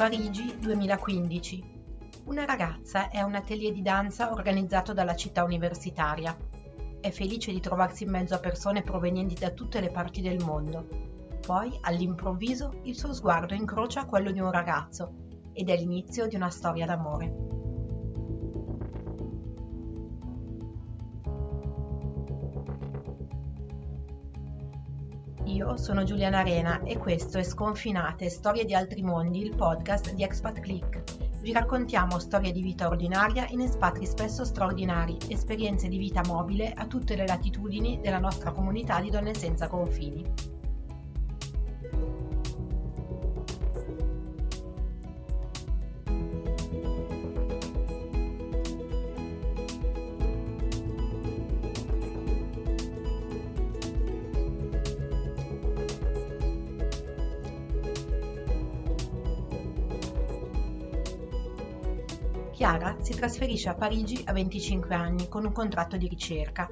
Parigi 2015. Una ragazza è un atelier di danza organizzato dalla città universitaria. È felice di trovarsi in mezzo a persone provenienti da tutte le parti del mondo. Poi, all'improvviso, il suo sguardo incrocia quello di un ragazzo ed è l'inizio di una storia d'amore. Io sono Giuliana Arena e questo è Sconfinate, Storie di altri mondi, il podcast di Expat Click. Vi raccontiamo storie di vita ordinaria in espatri spesso straordinari, esperienze di vita mobile a tutte le latitudini della nostra comunità di donne senza confini. Chiara si trasferisce a Parigi a 25 anni con un contratto di ricerca.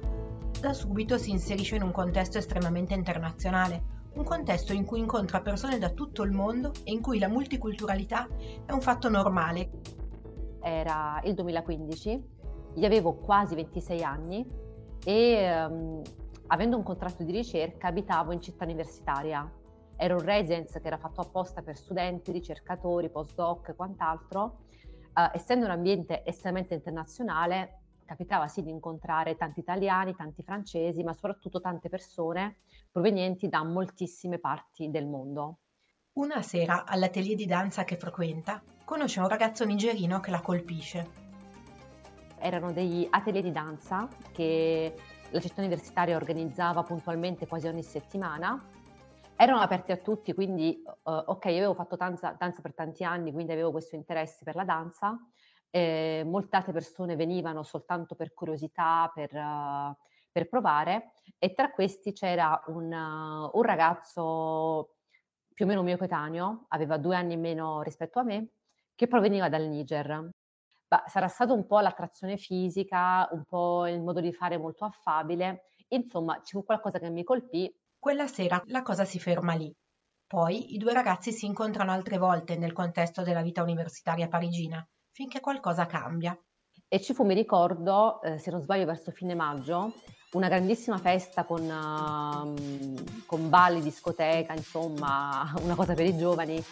Da subito si inserisce in un contesto estremamente internazionale, un contesto in cui incontra persone da tutto il mondo e in cui la multiculturalità è un fatto normale. Era il 2015, gli avevo quasi 26 anni e um, avendo un contratto di ricerca abitavo in città universitaria. Era un residence che era fatto apposta per studenti, ricercatori, postdoc e quant'altro uh, essendo un ambiente estremamente internazionale, capitava sì di incontrare tanti italiani, tanti francesi, ma soprattutto tante persone provenienti da moltissime parti del mondo. Una sera, all'atelier di danza che frequenta, conosce un ragazzo nigerino che la colpisce. Erano degli atelier di danza che la città universitaria organizzava puntualmente quasi ogni settimana erano aperti a tutti, quindi uh, ok, io avevo fatto danza, danza, per tanti anni, quindi avevo questo interesse per la danza. Eh, molte altre persone venivano soltanto per curiosità, per, uh, per provare, e tra questi c'era un, uh, un, ragazzo più o meno mio coetaneo, aveva due anni in meno rispetto a me, che proveniva dal Niger. Bah, sarà stato un po' l'attrazione fisica, un po' il modo di fare molto affabile, insomma, ci fu qualcosa che mi colpì quella sera la cosa si ferma lì. Poi i due ragazzi si incontrano altre volte nel contesto della vita universitaria parigina, finché qualcosa cambia. E ci fu, mi ricordo, eh, se non sbaglio, verso fine maggio, una grandissima festa con, uh, con balli, discoteca, insomma, una cosa per i giovani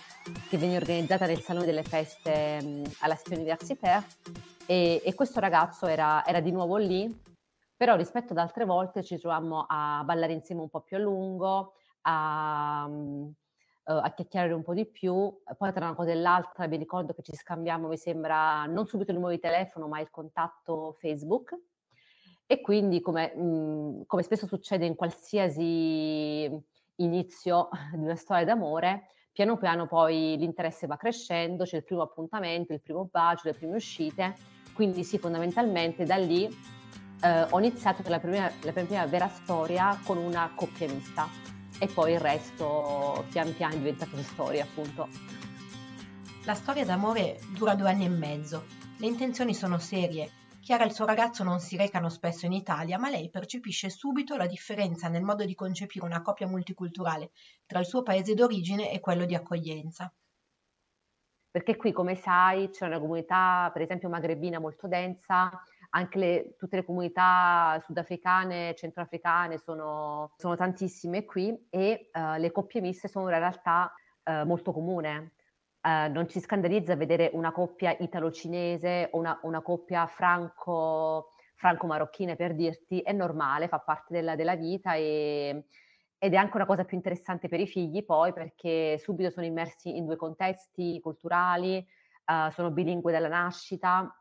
che venne organizzata nel Salone delle Feste um, alla Spia Universitaire e, e, questo ragazzo era, era di nuovo lì però rispetto ad altre volte ci trovammo a ballare insieme un po' più a lungo, a, uh, a chiacchierare un po' di più. Poi tra una cosa e l'altra mi ricordo che ci scambiamo, mi sembra, non subito il numero di telefono, ma il contatto Facebook. E quindi, come, mh, mhmm, come spesso succede in qualsiasi inizio di una storia d'amore, piano piano poi l'interesse va crescendo, c'è il primo appuntamento, il primo bacio, le prime uscite, quindi sì, fondamentalmente da lì eh, ho iniziato la prima, la prima vera storia con una coppia mista e poi il resto pian piano è diventato storia appunto. La storia d'amore dura due anni e mezzo, le intenzioni sono serie. Chiara e il suo ragazzo non si recano spesso in Italia, ma lei percepisce subito la differenza nel modo di concepire una coppia multiculturale tra il suo paese d'origine e quello di accoglienza. Perché qui, come sai, c'è una comunità, per esempio, magrebina molto densa, anche le, tutte le comunità sudafricane, centroafricane sono, sono tantissime qui e uh, le coppie miste sono una realtà uh, molto comune. Uh, non ci scandalizza vedere una coppia italo-cinese o una, una coppia franco, franco-marocchina per dirti, è normale, fa parte della, della vita e, ed è anche una cosa più interessante per i figli poi perché subito sono immersi in due contesti culturali, sono bilingue dalla nascita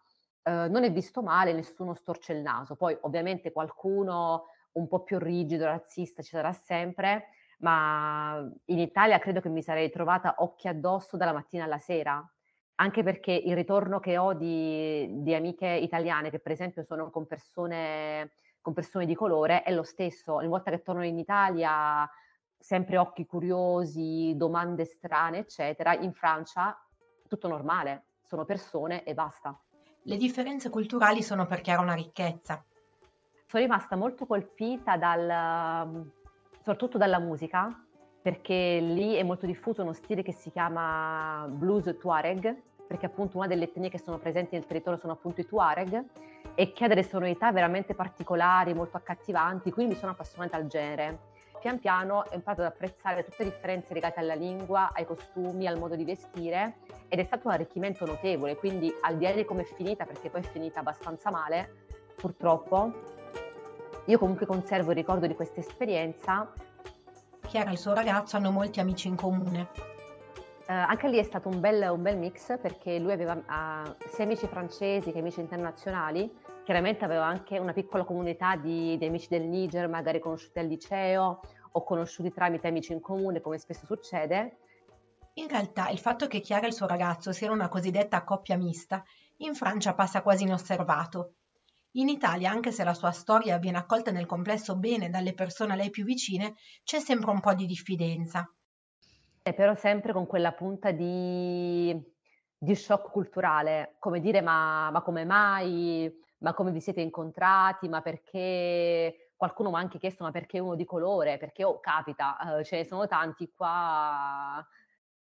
Uhm, non è visto male, nessuno storce il naso. Poi ovviamente qualcuno un po' più rigido, razzista ci sarà sempre, ma in Italia credo che mi sarei trovata occhi addosso dalla mattina alla sera, anche perché il ritorno che ho di, di amiche italiane che per esempio sono con persone, con persone di colore è lo stesso. Ogni volta che torno in Italia sempre occhi curiosi, domande strane, eccetera. In Francia tutto normale, sono persone e basta. Le differenze culturali sono per Chiara una ricchezza. Sono rimasta molto colpita dal, soprattutto dalla musica, perché lì è molto diffuso uno stile che si chiama blues tuareg, perché appunto una delle etnie che sono presenti nel territorio sono appunto i tuareg e che ha delle sonorità veramente particolari, molto accattivanti, quindi mi sono appassionata al genere. Pian piano ho imparato ad apprezzare tutte le differenze legate alla lingua, ai costumi, al modo di vestire ed è stato un arricchimento notevole, quindi al di là di come è finita, perché poi è finita abbastanza male, purtroppo, io comunque conservo il ricordo di questa esperienza. Chiara e il suo ragazzo hanno molti amici in comune. Uh, anche lì è stato un bel, un bel mix perché lui aveva uh, sia amici francesi che amici internazionali chiaramente avevo anche una piccola comunità di, di amici del Niger, magari conosciuti al liceo o conosciuti tramite amici in comune, come spesso succede. In realtà il fatto che Chiara e il suo ragazzo siano una cosiddetta coppia mista in Francia passa quasi inosservato. In Italia, anche se la sua storia viene accolta nel complesso bene dalle persone a lei più vicine, c'è sempre un po' di diffidenza. E però sempre con quella punta di, di shock culturale, come dire ma, ma come mai ma come vi siete incontrati, ma perché qualcuno mi ha anche chiesto ma perché uno di colore, perché oh, capita, eh, ce ne sono tanti qua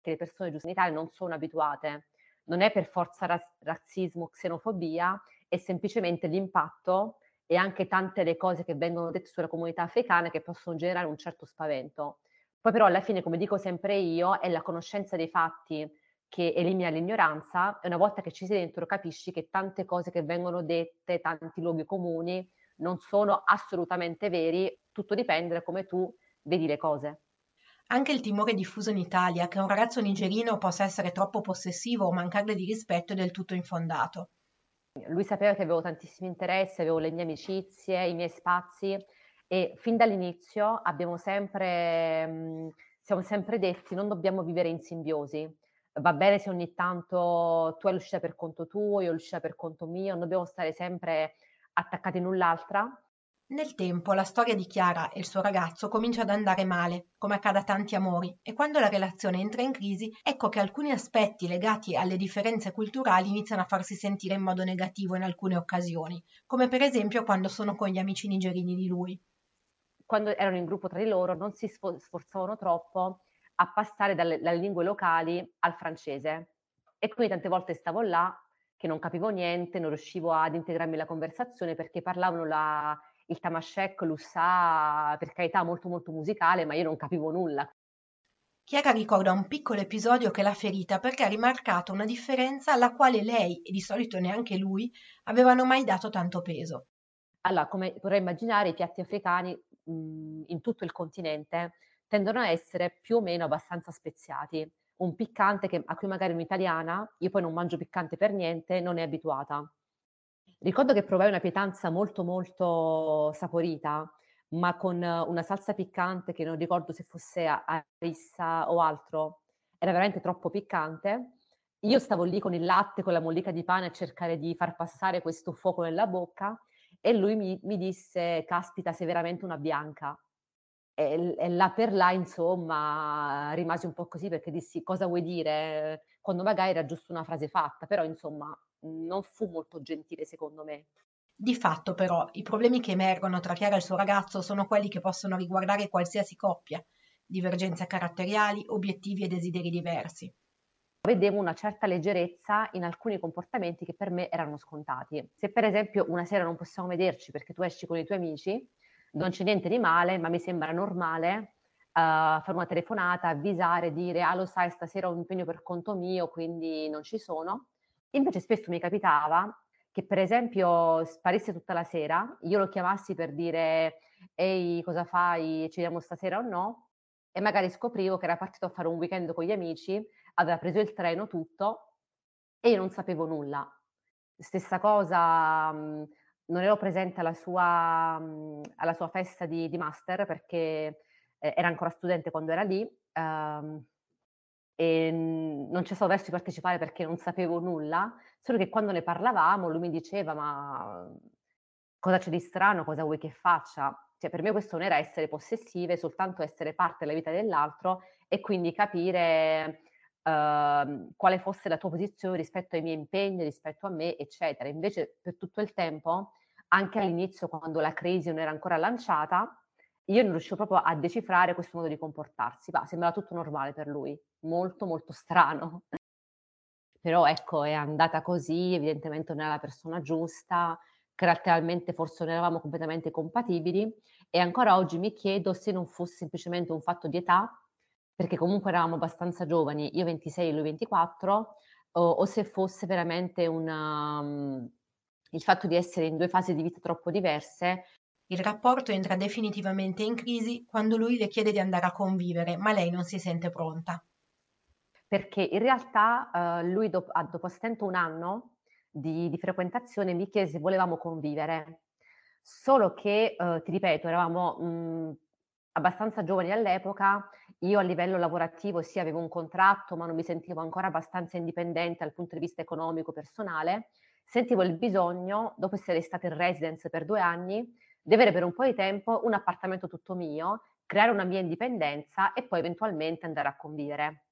che le persone giuste in Italia non sono abituate. Non è per forza raz- razzismo, xenofobia, è semplicemente l'impatto e anche tante le cose che vengono dette sulla comunità africana che possono generare un certo spavento. Poi però alla fine, come dico sempre io, è la conoscenza dei fatti che elimina l'ignoranza e una volta che ci sei dentro capisci che tante cose che vengono dette, tanti luoghi comuni non sono assolutamente veri, tutto dipende da come tu vedi le cose. Anche il timore diffuso in Italia che un ragazzo nigerino possa essere troppo possessivo o mancarle di rispetto è del tutto infondato. Lui sapeva che avevo tantissimi interessi, avevo le mie amicizie, i miei spazi e fin dall'inizio abbiamo sempre, mh, siamo sempre detti non dobbiamo vivere in simbiosi, va bene se ogni tanto tu hai l'uscita per conto tuo, io ho l'uscita per conto mio, non dobbiamo stare sempre attaccati l'un l'altra. Nel tempo la storia di Chiara e il suo ragazzo comincia ad andare male, come accade a tanti amori, e quando la relazione entra in crisi, ecco che alcuni aspetti legati alle differenze culturali iniziano a farsi sentire in modo negativo in alcune occasioni, come per esempio quando sono con gli amici nigerini di lui. Quando erano in gruppo tra di loro non si sforzavano troppo a passare dalle, dalle lingue locali al francese. E quindi tante volte stavo là che non capivo niente, non riuscivo ad integrarmi la conversazione perché parlavano la, il tamashek, l'ussà, per carità molto molto musicale, ma io non capivo nulla. Chiara ricorda un piccolo episodio che l'ha ferita perché ha rimarcato una differenza alla quale lei, e di solito neanche lui, avevano mai dato tanto peso. Allora, come potrai immaginare, i piatti africani mh, in tutto il continente tendono a essere più o meno abbastanza speziati. Un piccante che, a cui magari un'italiana, io poi non mangio piccante per niente, non è abituata. Ricordo che provai una pietanza molto molto saporita, ma con una salsa piccante che non ricordo se fosse a rissa o altro, era veramente troppo piccante. Io stavo lì con il latte, con la mollica di pane a cercare di far passare questo fuoco nella bocca e lui mi, mi disse, caspita, sei veramente una bianca. E, e là per là, insomma, rimasi un po' così perché dissi cosa vuoi dire, quando magari era giusto una frase fatta, però insomma non fu molto gentile secondo me. Di fatto però i problemi che emergono tra Chiara e il suo ragazzo sono quelli che possono riguardare qualsiasi coppia, divergenze caratteriali, obiettivi e desideri diversi. Vedevo una certa leggerezza in alcuni comportamenti che per me erano scontati. Se per esempio una sera non possiamo vederci perché tu esci con i tuoi amici, non c'è niente di male, ma mi sembra normale uh, fare una telefonata, avvisare, dire ah lo sai stasera ho un impegno per conto mio, quindi non ci sono. Invece spesso mi capitava che per esempio sparisse tutta la sera, io lo chiamassi per dire ehi cosa fai, ci vediamo stasera o no? E magari scoprivo che era partito a fare un weekend con gli amici, aveva preso il treno, tutto, e io non sapevo nulla. Stessa cosa, mh, non ero presente alla sua, mhmm, alla sua festa di, di master perché eh, era ancora studente quando era lì um, e non c'è stato verso di partecipare perché non sapevo nulla, solo che quando ne parlavamo lui mi diceva ma cosa c'è di strano, cosa vuoi che faccia? Cioè, per me questo non era essere possessive, soltanto essere parte della vita dell'altro e quindi capire uh, quale fosse la tua posizione rispetto ai miei impegni, rispetto a me, eccetera. Invece per tutto il tempo anche all'inizio, quando la crisi non era ancora lanciata, io non riuscivo proprio a decifrare questo modo di comportarsi, ma sembrava tutto normale per lui, molto molto strano. Però ecco, è andata così, evidentemente non era la persona giusta, caratterialmente forse non eravamo completamente compatibili e ancora oggi mi chiedo se non fosse semplicemente un fatto di età, perché comunque eravamo abbastanza giovani, io 26 e lui 24, o, o se fosse veramente una, um, il fatto di essere in due fasi di vita troppo diverse il rapporto entra definitivamente in crisi quando lui le chiede di andare a convivere, ma lei non si sente pronta. Perché in realtà uh, lui dopo, dopo stento un anno di, di, frequentazione mi chiese se volevamo convivere. Solo che, uh, ti ripeto, eravamo mh, abbastanza giovani all'epoca, io a livello lavorativo sì avevo un contratto, ma non mi sentivo ancora abbastanza indipendente dal punto di vista economico personale. Sentivo il bisogno, dopo essere stata in residence per due anni, di avere per un po' di tempo un appartamento tutto mio, creare una mia indipendenza e poi eventualmente andare a convivere.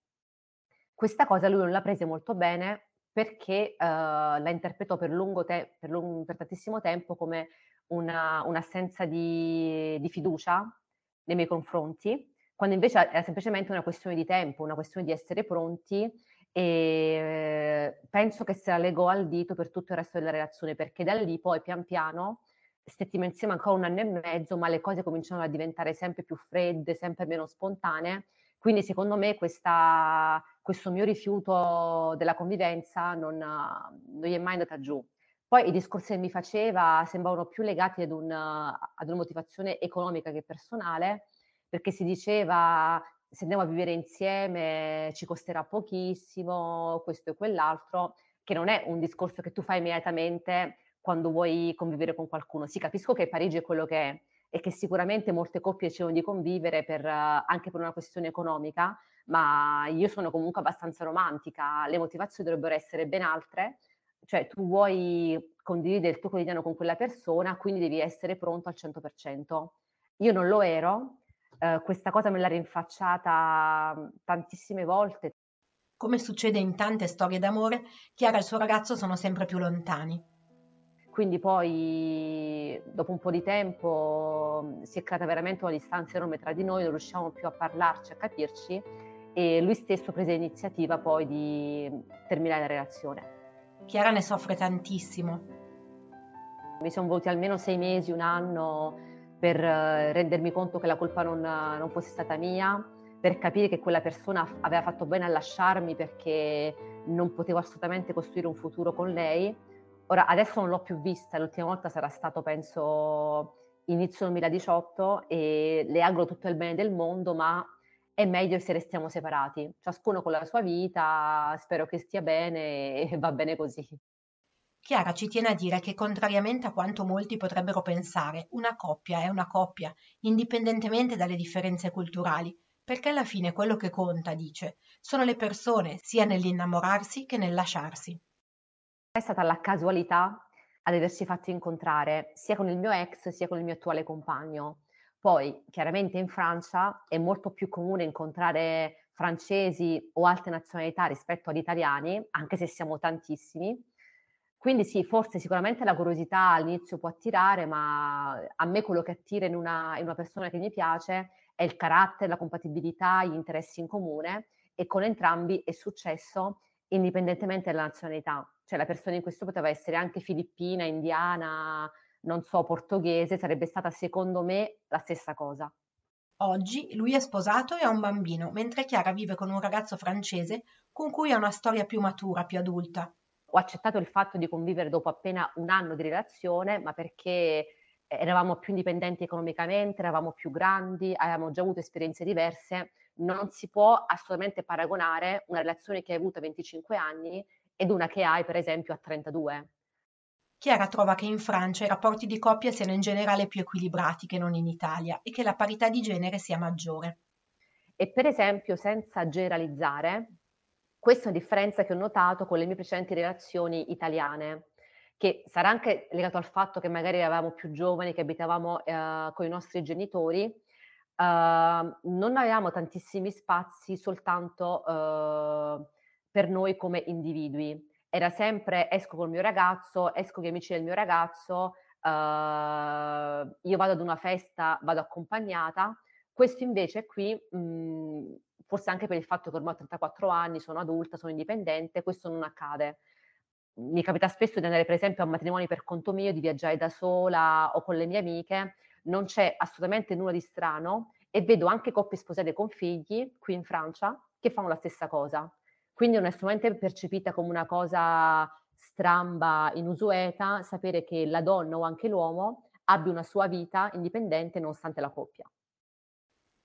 Questa cosa lui non l'ha presa molto bene perché uh, la interpretò per, te- per, lung- per, tantissimo tempo come una, un'assenza di, di fiducia nei miei confronti, quando invece era semplicemente una questione di tempo, una questione di essere pronti e penso che se la legò al dito per tutto il resto della relazione, perché da lì poi pian piano stettiamo insieme ancora un anno e mezzo, ma le cose cominciano a diventare sempre più fredde, sempre meno spontanee. Quindi secondo me questa, questo mio rifiuto della convivenza non, non gli è mai andata giù. Poi i discorsi che mi faceva sembravano più legati ad, un, ad una motivazione economica che personale, perché si diceva se andiamo a vivere insieme ci costerà pochissimo, questo e quell'altro, che non è un discorso che tu fai immediatamente quando vuoi convivere con qualcuno. Sì, capisco che Parigi è quello che è e che sicuramente molte coppie decidono di convivere per, anche per una questione economica, ma io sono comunque abbastanza romantica, le motivazioni dovrebbero essere ben altre, cioè tu vuoi condividere il tuo quotidiano con quella persona, quindi devi essere pronto al 100%. Io non lo ero, eh, questa cosa me l'ha rinfacciata tantissime volte. Come succede in tante storie d'amore, Chiara e il suo ragazzo sono sempre più lontani. Quindi poi dopo un po' di tempo si è creata veramente una distanza enorme tra di noi, non riusciamo più a parlarci, a capirci e lui stesso prese l'iniziativa poi di terminare la relazione. Chiara ne soffre tantissimo. Mi sono voluti almeno sei mesi, un anno per eh, rendermi conto che la colpa non, non fosse stata mia, per capire che quella persona aveva fatto bene a lasciarmi perché non potevo assolutamente costruire un futuro con lei Ora, adesso non l'ho più vista, l'ultima volta sarà stato, penso, inizio 2018 e le auguro tutto il bene del mondo, ma è meglio se restiamo separati, ciascuno con la sua vita, spero che stia bene e va bene così. Chiara ci tiene a dire che, contrariamente a quanto molti potrebbero pensare, una coppia è una coppia, indipendentemente dalle differenze culturali, perché alla fine quello che conta, dice, sono le persone, sia nell'innamorarsi che nel lasciarsi è stata la casualità ad aversi fatto incontrare sia con il mio ex sia con il mio attuale compagno. Poi, chiaramente in Francia è molto più comune incontrare francesi o altre nazionalità rispetto agli italiani, anche se siamo tantissimi. Quindi sì, forse sicuramente la curiosità all'inizio può attirare, ma a me quello che attira in una, in una persona che mi piace è il carattere, la compatibilità, gli interessi in comune e con entrambi è successo indipendentemente dalla nazionalità cioè la persona in questo poteva essere anche filippina, indiana, non so, portoghese, sarebbe stata secondo me la stessa cosa. Oggi lui è sposato e ha un bambino, mentre Chiara vive con un ragazzo francese con cui ha una storia più matura, più adulta. Ho accettato il fatto di convivere dopo appena un anno di relazione, ma perché eravamo più indipendenti economicamente, eravamo più grandi, avevamo già avuto esperienze diverse. Non si può assolutamente paragonare una relazione che hai avuto a 25 anni ed una che hai per esempio a 32. Chiara trova che in Francia i rapporti di coppia siano in generale più equilibrati che non in Italia e che la parità di genere sia maggiore. E per esempio, senza generalizzare, questa è una differenza che ho notato con le mie precedenti relazioni italiane, che sarà anche legato al fatto che magari eravamo più giovani, che abitavamo eh, con i nostri genitori, eh, non avevamo tantissimi spazi soltanto eh, per noi come individui. Era sempre esco col mio ragazzo, esco con gli amici del mio ragazzo, uh, io vado ad una festa, vado accompagnata, questo invece qui, mh, mhmm, forse anche per il fatto che ormai ho 34 anni, sono adulta, sono indipendente, questo non accade. Mi capita spesso di andare per esempio a matrimoni per conto mio, di viaggiare da sola o con le mie amiche, non c'è assolutamente nulla di strano e vedo anche coppie sposate con figli qui in Francia che fanno la stessa cosa. Quindi non è solamente percepita come una cosa stramba, inusueta, sapere che la donna o anche l'uomo abbia una sua vita indipendente nonostante la coppia.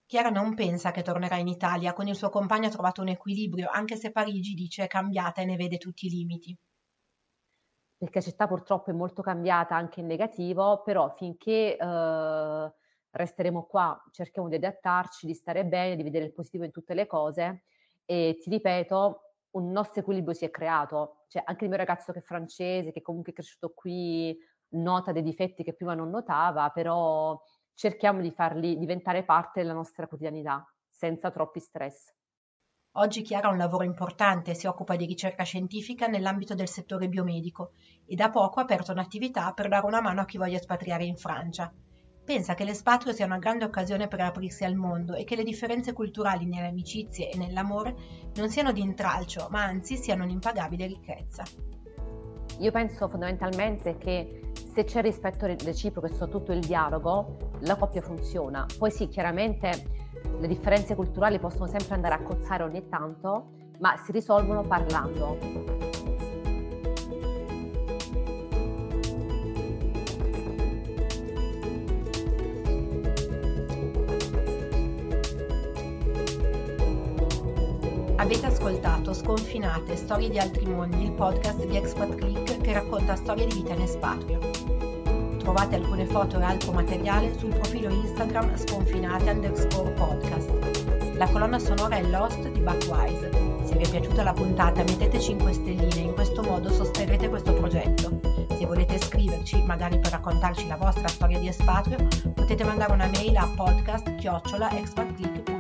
Chiara non pensa che tornerà in Italia, con il suo compagno ha trovato un equilibrio, anche se Parigi dice è cambiata e ne vede tutti i limiti. Perché la città purtroppo è molto cambiata anche in negativo, però finché eh, resteremo qua, cerchiamo di adattarci, di stare bene, di vedere il positivo in tutte le cose e ti ripeto, un nostro equilibrio si è creato, cioè anche il mio ragazzo che è francese, che comunque è cresciuto qui, nota dei difetti che prima non notava, però cerchiamo di farli diventare parte della nostra quotidianità, senza troppi stress. Oggi Chiara ha un lavoro importante, si occupa di ricerca scientifica nell'ambito del settore biomedico e da poco ha aperto un'attività per dare una mano a chi voglia espatriare in Francia. Pensa che l'espatrio sia una grande occasione per aprirsi al mondo e che le differenze culturali nelle amicizie e nell'amore non siano di intralcio, ma anzi siano un'impagabile ricchezza. Io penso fondamentalmente che se c'è rispetto reciproco e soprattutto il dialogo, la coppia funziona. Poi sì, chiaramente le differenze culturali possono sempre andare a cozzare ogni tanto, ma si risolvono parlando. Avete ascoltato Sconfinate, Storie di altri mondi, il podcast di Expat Click che racconta storie di vita in espatrio. Trovate alcune foto e altro materiale sul profilo Instagram sconfinate underscore podcast. La colonna sonora è Lost di Buckwise. Se vi è piaciuta la puntata mettete 5 stelline, in questo modo sosterrete questo progetto. Se volete scriverci, magari per raccontarci la vostra storia di espatrio, potete mandare una mail a podcast-expatclick.com.